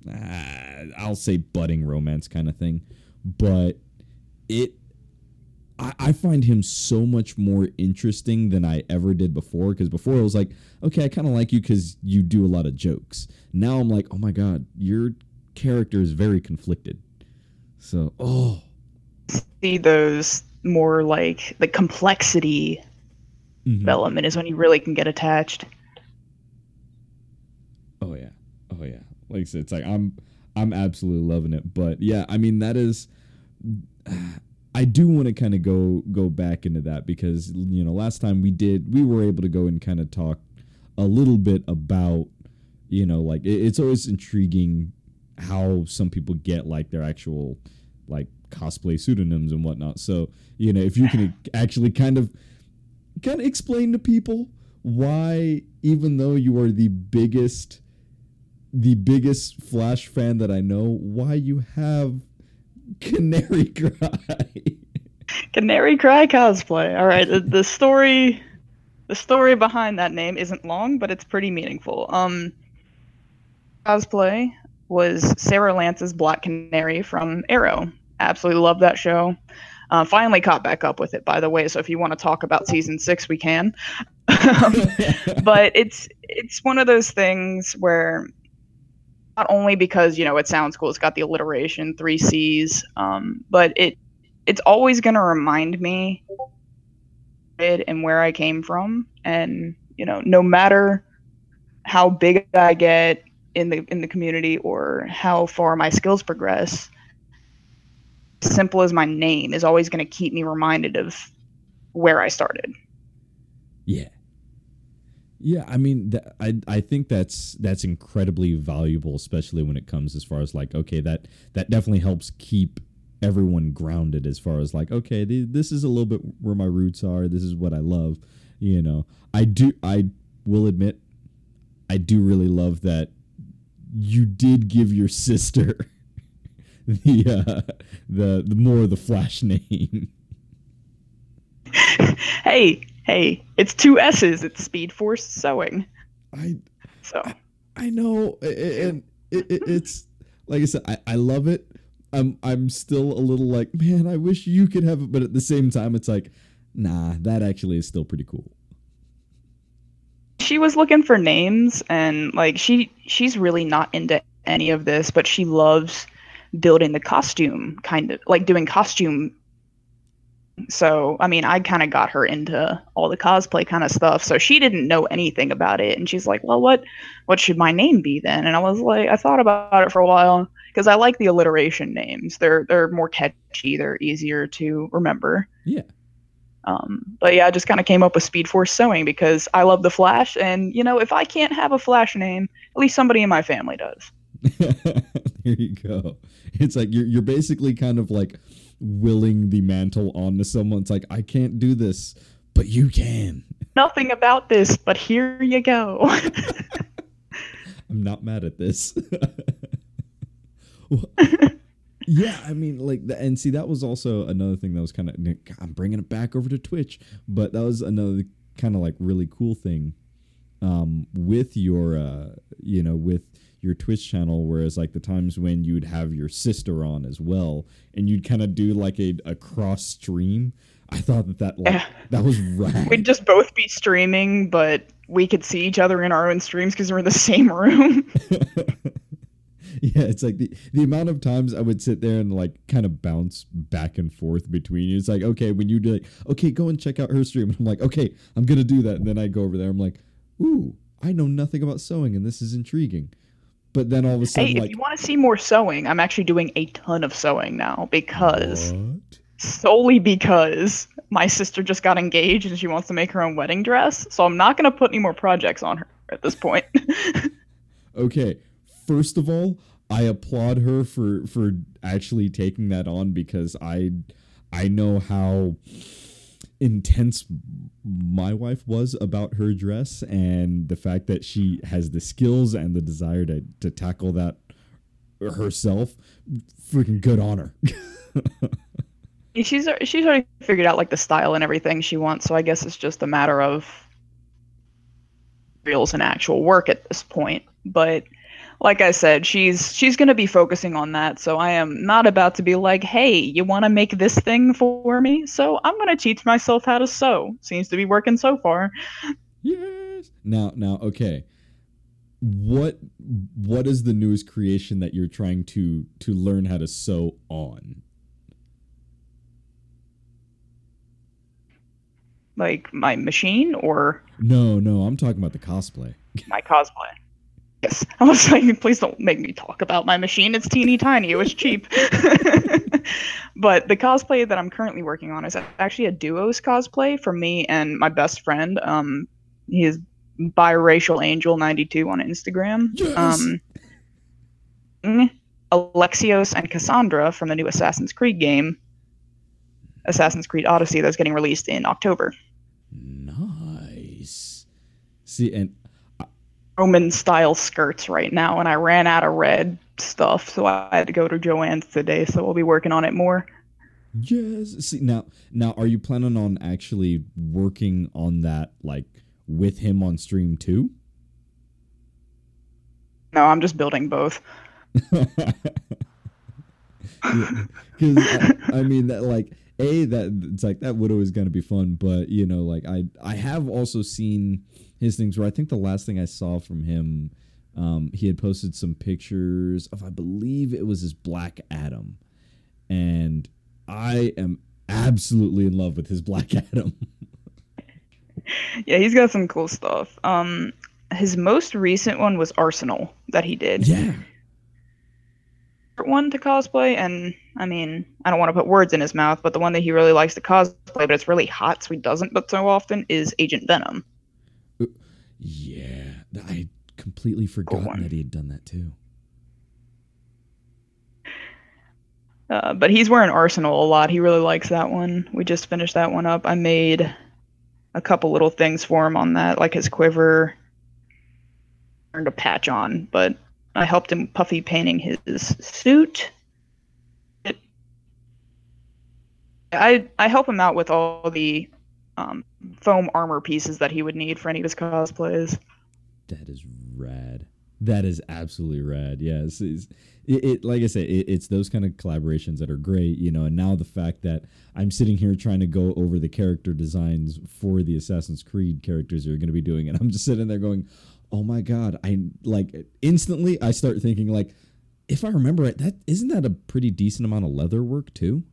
uh, I'll say budding romance kind of thing, but it I, I find him so much more interesting than I ever did before. Because before I was like, okay, I kind of like you because you do a lot of jokes. Now I'm like, oh my god, your character is very conflicted. So, oh, see those more like the complexity mm-hmm. development is when you really can get attached. Oh yeah, oh yeah. Like I said, it's like I'm I'm absolutely loving it. But yeah, I mean that is. I do want to kind of go go back into that because you know last time we did we were able to go and kind of talk a little bit about you know like it, it's always intriguing how some people get like their actual like cosplay pseudonyms and whatnot. So you know if you can actually kind of kind of explain to people why even though you are the biggest the biggest Flash fan that I know, why you have Canary Cry. Canary Cry cosplay. All right, the, the story the story behind that name isn't long, but it's pretty meaningful. Um cosplay was Sara Lance's Black Canary from Arrow. Absolutely love that show. Uh, finally caught back up with it, by the way. So if you want to talk about season six, we can. but it's it's one of those things where not only because you know it sounds cool, it's got the alliteration, three C's, um, but it it's always going to remind me and where I came from, and you know, no matter how big I get in the in the community or how far my skills progress, simple as my name is always going to keep me reminded of where I started. Yeah, yeah, I mean, th- I I think that's that's incredibly valuable, especially when it comes as far as like, okay, that that definitely helps keep everyone grounded as far as like, okay, th- this is a little bit where my roots are. This is what I love. You know, I do. I will admit, I do really love that you did give your sister the uh, the the more the flash name. hey, hey, it's two S's. It's Speed Force Sewing. I so I, I know, and it, it, it's like I said, I, I love it. I'm I'm still a little like, man, I wish you could have it, but at the same time, it's like, nah, that actually is still pretty cool. She was looking for names, and like she she's really not into any of this, but she loves building the costume kind of like doing costume so, I mean, I kind of got her into all the cosplay kind of stuff. So she didn't know anything about it, and she's like, "Well, what, what should my name be then?" And I was like, I thought about it for a while, because I like the alliteration names. They're they're more catchy. They're easier to remember. Yeah. Um, but yeah, I just kind of came up with Speed Force Sewing because I love the Flash, and you know, if I can't have a Flash name, at least somebody in my family does. there you go. It's like you're you're basically kind of like willing the mantle onto someone. It's like I can't do this, but you can. Nothing about this, but here you go. I'm not mad at this. well, yeah, I mean, like, and see, that was also another thing that was kind of. I'm bringing it back over to Twitch, but that was another kind of like really cool thing um, with your, uh, you know, with your Twitch channel. Whereas, like, the times when you'd have your sister on as well, and you'd kind of do like a, a cross stream. I thought that that like, yeah. that was rad. We'd just both be streaming, but we could see each other in our own streams because we're in the same room. yeah, it's like the the amount of times I would sit there and like kind of bounce back and forth between you. It's like, okay, when you do like, okay, go and check out her stream. And I'm like, okay, I'm gonna do that. And then I go over there, I'm like, ooh, I know nothing about sewing and this is intriguing. But then all of a sudden, hey, like, if you want to see more sewing, I'm actually doing a ton of sewing now because what? solely because my sister just got engaged and she wants to make her own wedding dress. So I'm not going to put any more projects on her at this point. okay. First of all, I applaud her for for actually taking that on because I I know how intense my wife was about her dress and the fact that she has the skills and the desire to to tackle that herself freaking good on her. She's she's already figured out like the style and everything she wants so i guess it's just a matter of reels and actual work at this point but like I said, she's she's going to be focusing on that. So I am not about to be like, "Hey, you want to make this thing for me?" So I'm going to teach myself how to sew. Seems to be working so far. Yes. Now, now, okay. What what is the newest creation that you're trying to to learn how to sew on? Like my machine or No, no, I'm talking about the cosplay. My cosplay. Yes. I was like, please don't make me talk about my machine. It's teeny tiny. It was cheap. but the cosplay that I'm currently working on is actually a duos cosplay for me and my best friend. Um, he is biracial angel 92 on Instagram. Yes. Um, Alexios and Kassandra from the new Assassin's Creed game, Assassin's Creed Odyssey, that's getting released in October. Nice. See, and Roman style skirts right now, and I ran out of red stuff, so I had to go to Joanne's today. So we'll be working on it more. Yes. See now, now are you planning on actually working on that like with him on stream too? No, I'm just building both. Because I, I mean that like a that it's like that widow is going to be fun, but you know like I I have also seen his things were. I think the last thing I saw from him, um, he had posted some pictures of I believe it was his Black Adam, and I am absolutely in love with his Black Adam. yeah, he's got some cool stuff. Um, his most recent one was Arsenal that he did. Yeah. One to cosplay, and I mean, I don't want to put words in his mouth, but the one that he really likes to cosplay, but it's really hot, so he doesn't but so often, is Agent Venom. Yeah, I completely forgot that he had done that too. Uh, but he's wearing Arsenal a lot. He really likes that one. We just finished that one up. I made a couple little things for him on that, like his quiver, earned a patch on, but I helped him puffy painting his suit. It, I I help him out with all the um, foam armor pieces that he would need for any of his cosplays. That is rad. That is absolutely rad. Yes, yeah, it, it, like I said, it, it's those kind of collaborations that are great, you know. And now the fact that I'm sitting here trying to go over the character designs for the Assassin's Creed characters you're going to be doing, and I'm just sitting there going, "Oh my god!" I like instantly I start thinking like, if I remember it, that isn't that a pretty decent amount of leather work too?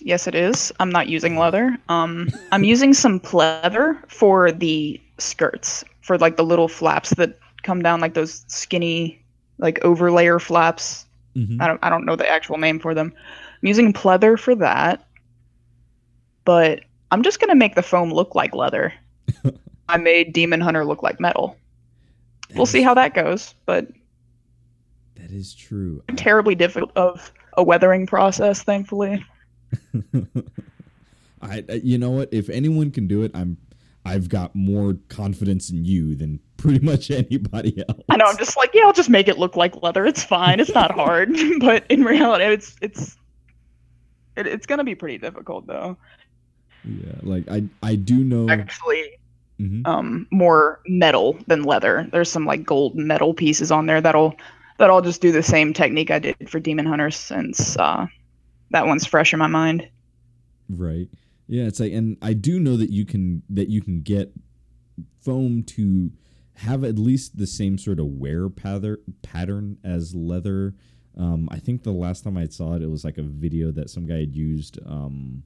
Yes, it is. I'm not using leather. Um, I'm using some pleather for the skirts, for like the little flaps that come down like those skinny like overlayer flaps. Mhm. I don't I don't know the actual name for them. I'm using pleather for that. But I'm just gonna make the foam look like leather. I made Demon Hunter look like metal. That We'll see how that goes, but That is true. terribly difficult of a weathering process, thankfully. I, you know what? If anyone can do it, I'm I've got more confidence in you than pretty much anybody else. I know I'm just like, yeah, I'll just make it look like leather. It's fine. It's not hard. but in reality, it's it's it, it's gonna be pretty difficult though. Yeah, like I I do know. Actually, Mhm. um, more metal than leather. There's some like gold metal pieces on there that'll that I'll just do the same technique I did for Demon Hunter since uh, that one's fresh in my mind. Right. Yeah, it's like and I do know that you can that you can get foam to have at least the same sort of wear pattern pattern as leather. Um, I think the last time I saw it, it was like a video that some guy had used. Um,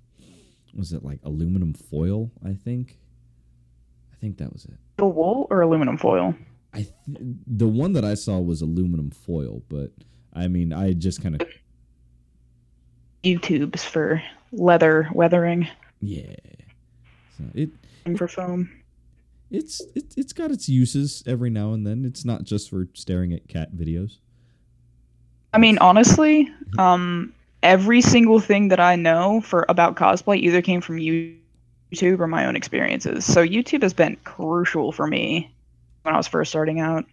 was it like aluminum foil? I think. I think that was it. The wool or aluminum foil? I th- the one that I saw was aluminum foil, but I mean, I just kind of YouTubes for leather weathering yeah. So it and for foam. it's it, it's got its uses every now and then. It's not just for staring at cat videos. I mean, honestly, um, every single thing that I know for about cosplay either came from YouTube or my own experiences. So YouTube has been crucial for me when I was first starting out.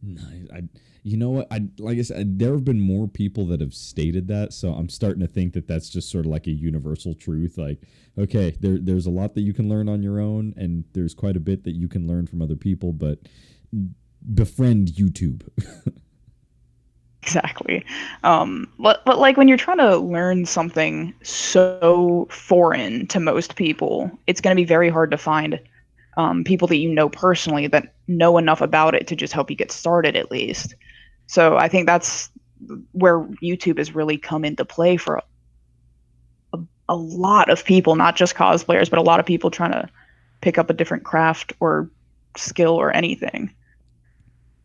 Nice. I, you know what? I like I said, there have been more people that have stated that, so I'm starting to think that that's just sort of like a universal truth. Like, okay, there there's a lot that you can learn on your own, and there's quite a bit that you can learn from other people, but befriend YouTube. Exactly. Um, but, but like when you're trying to learn something so foreign to most people, it's going to be very hard to find um, people that you know personally that know enough about it to just help you get started at least. So I think that's where YouTube has really come into play for a, a lot of people, not just cosplayers, but a lot of people trying to pick up a different craft or skill or anything.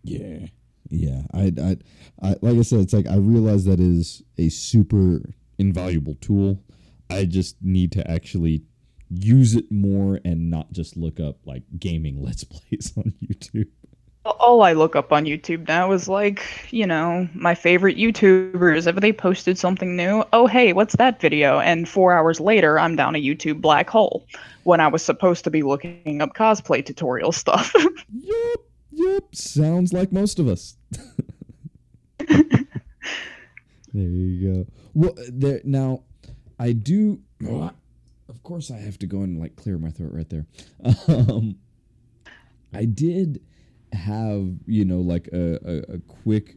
Yeah. Yeah. I, I, I, like I said, it's like I realize that is a super invaluable tool. I just need to actually use it more and not just look up like gaming let's plays on YouTube. All I look up on YouTube now is like, you know, my favorite YouTubers. If they posted something new, oh hey, what's that video? And four hours later, I'm down a YouTube black hole when I was supposed to be looking up cosplay tutorial stuff. Yep. Yep. Sounds like most of us. there you go. Well, there now, I do. Of course, I have to go and like clear my throat right there. Um, I did have you know like a, a, a quick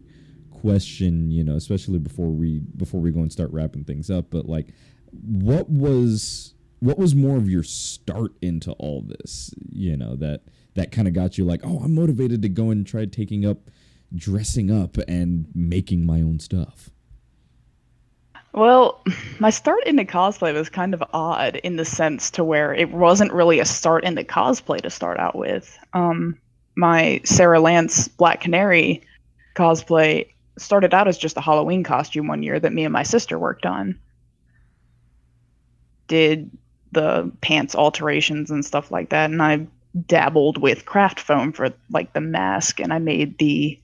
question, you know, especially before we before we go and start wrapping things up. But like, what was what was more of your start into all this? You know that that kind of got you like, oh, I'm motivated to go and try taking up dressing up and making my own stuff. well, my start into cosplay was kind of odd in the sense to where it wasn't really a start into cosplay to start out with. Um, my Sara Lance Black Canary cosplay started out as just a Halloween costume one year that me and my sister worked on. Did the pants alterations and stuff like that, and I dabbled with craft foam for like the mask, and I made the.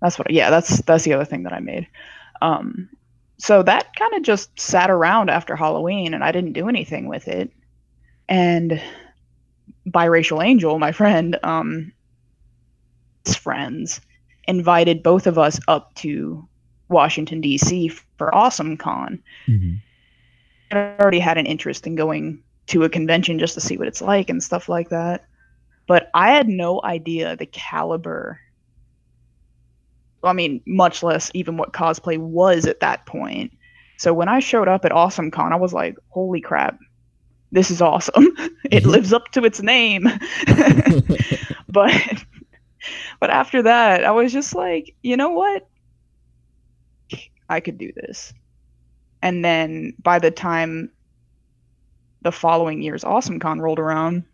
That's what. Yeah, that's that's the other thing that I made. Um, so that kind of just sat around after Halloween, and I didn't do anything with it. And biracial angel, my friend, um, his friends invited both of us up to Washington D.C. for Awesome Con. Mm-hmm. I already had an interest in going to a convention just to see what it's like and stuff like that. But I had no idea the caliber. I mean, much less even what cosplay was at that point. So when I showed up at Awesome Con, I was like, holy crap, this is awesome. it Mhm. lives up to its name. but but after that, I was just like, you know what? I could do this. And then by the time the following year's Awesome Con rolled around,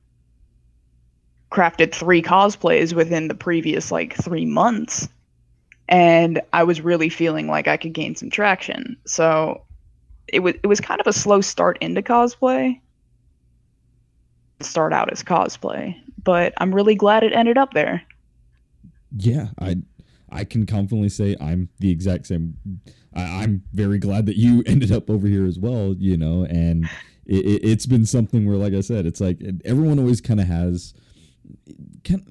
crafted three cosplays within the previous like three months. And I was really feeling like I could gain some traction. So it was it was kind of a slow start into cosplay. Start out as cosplay, but I'm really glad it ended up there. Yeah, I I can confidently say I'm the exact same. I, am very glad that you ended up over here as well. You know, and it, has been something where, like I said, it's like everyone always kind of has. Can,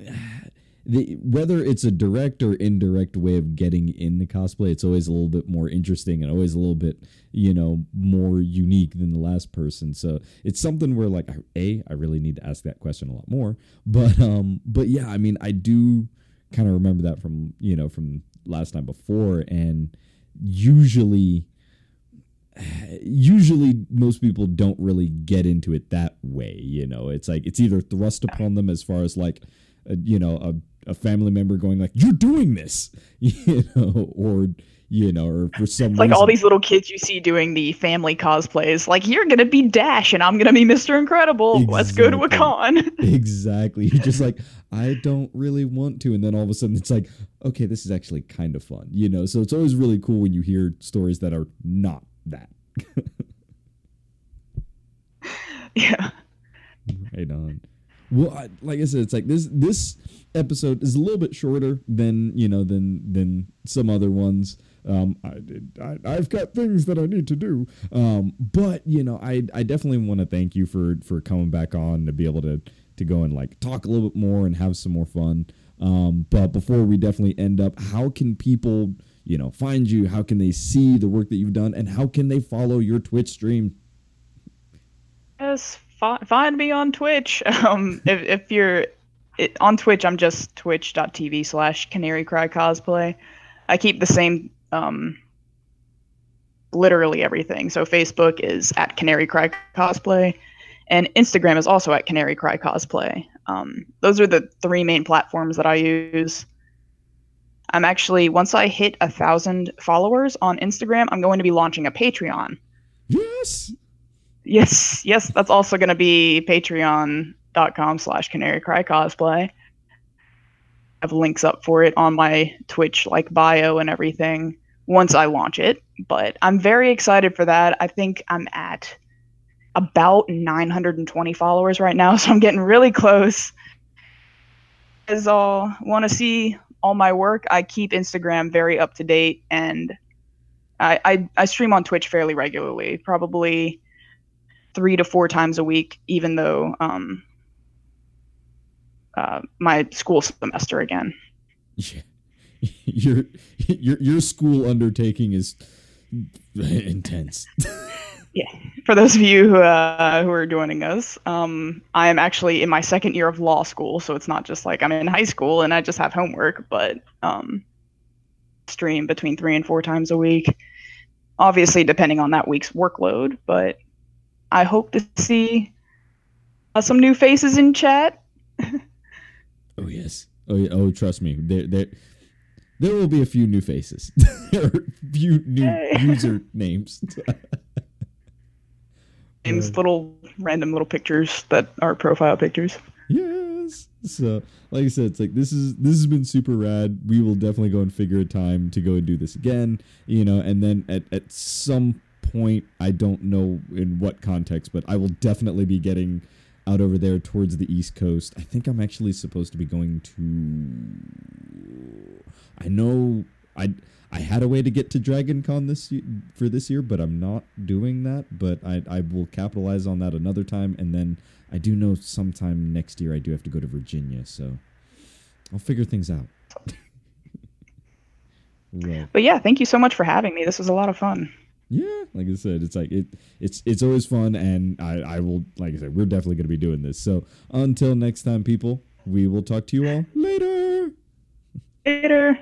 the, whether it's a direct or indirect way of getting into cosplay, it's always a little bit more interesting and always a little bit, you know, more unique than the last person. So it's something where, like, a, I really need to ask that question a lot more. But, um, but yeah, I mean, I do kind of remember that from you know from last time before, and usually usually most people don't really get into it that way you know it's like it's either thrust upon them as far as like a, you know a, a family member going like you're doing this you know or you know, or for some like reason. all these little kids you see doing the family cosplays. Like you're gonna be Dash and I'm gonna be Mr. Incredible. Exactly. Let's go to a con. exactly. You're just like, I don't really want to, and then all of a sudden it's like, okay, this is actually kind of fun, you know. So it's always really cool when you hear stories that are not that. yeah. Right on. Well, I, like I said, it's like this this episode is a little bit shorter than you know than than some other ones. Um, I, I have got things that I need to do. Um, but you know, I I definitely want to thank you for for coming back on to be able to to go and like talk a little bit more and have some more fun. Um, but before we definitely end up, how can people you know find you? How can they see the work that you've done, and how can they follow your Twitch stream? Yes, find me on Twitch. Um, if if you're it, on Twitch, I'm just twitch.tv slash Canary Cry Cosplay. I keep the same um, literally everything. So Facebook is at Canary Cry Cosplay, and Instagram is also at Canary Cry Cosplay. Um, those are the three main platforms that I use. I'm actually once I hit a thousand followers on Instagram, I'm going to be launching a Patreon. Yes. Yes, yes, that's also going to be patreon.com slash canary cry cosplay. I have links up for it on my Twitch like bio and everything once I launch it. But I'm very excited for that. I think I'm at about 920 followers right now, so I'm getting really close. As all want to see all my work, I keep Instagram very up to date, and I, I I stream on Twitch fairly regularly, probably three to four times a week, even though um, uh, my school semester again. Yeah. your your your school undertaking is intense. yeah. For those of you who uh, who are joining us, um, I am actually in my second year of law school, so it's not just like I'm in high school and I just have homework, but um, stream between three and four times a week. Obviously, depending on that week's workload, but I hope to see uh, some new faces in chat. oh yes. Oh yeah. Oh, trust me. There, there, there will be a few new faces. there a few new hey. user names. names, uh, little random little pictures that are profile pictures. Yes. So, like I said, it's like this is this has been super rad. We will definitely go and figure a time to go and do this again. You know, and then at at some point, I don't know in what context, but I will definitely be getting out over there towards the East Coast. I think I'm actually supposed to be going to. I know I I had a way to get to Dragon Con this for this year, but I'm not doing that. But I I will capitalize on that another time, and then I do know sometime next year I do have to go to Virginia, so I'll figure things out. right. But yeah, thank you so much for having me. This was a lot of fun yeah like i said it's like it it's it's always fun and i i will like i said we're definitely going to be doing this. So until next time people we will talk to you all later. Later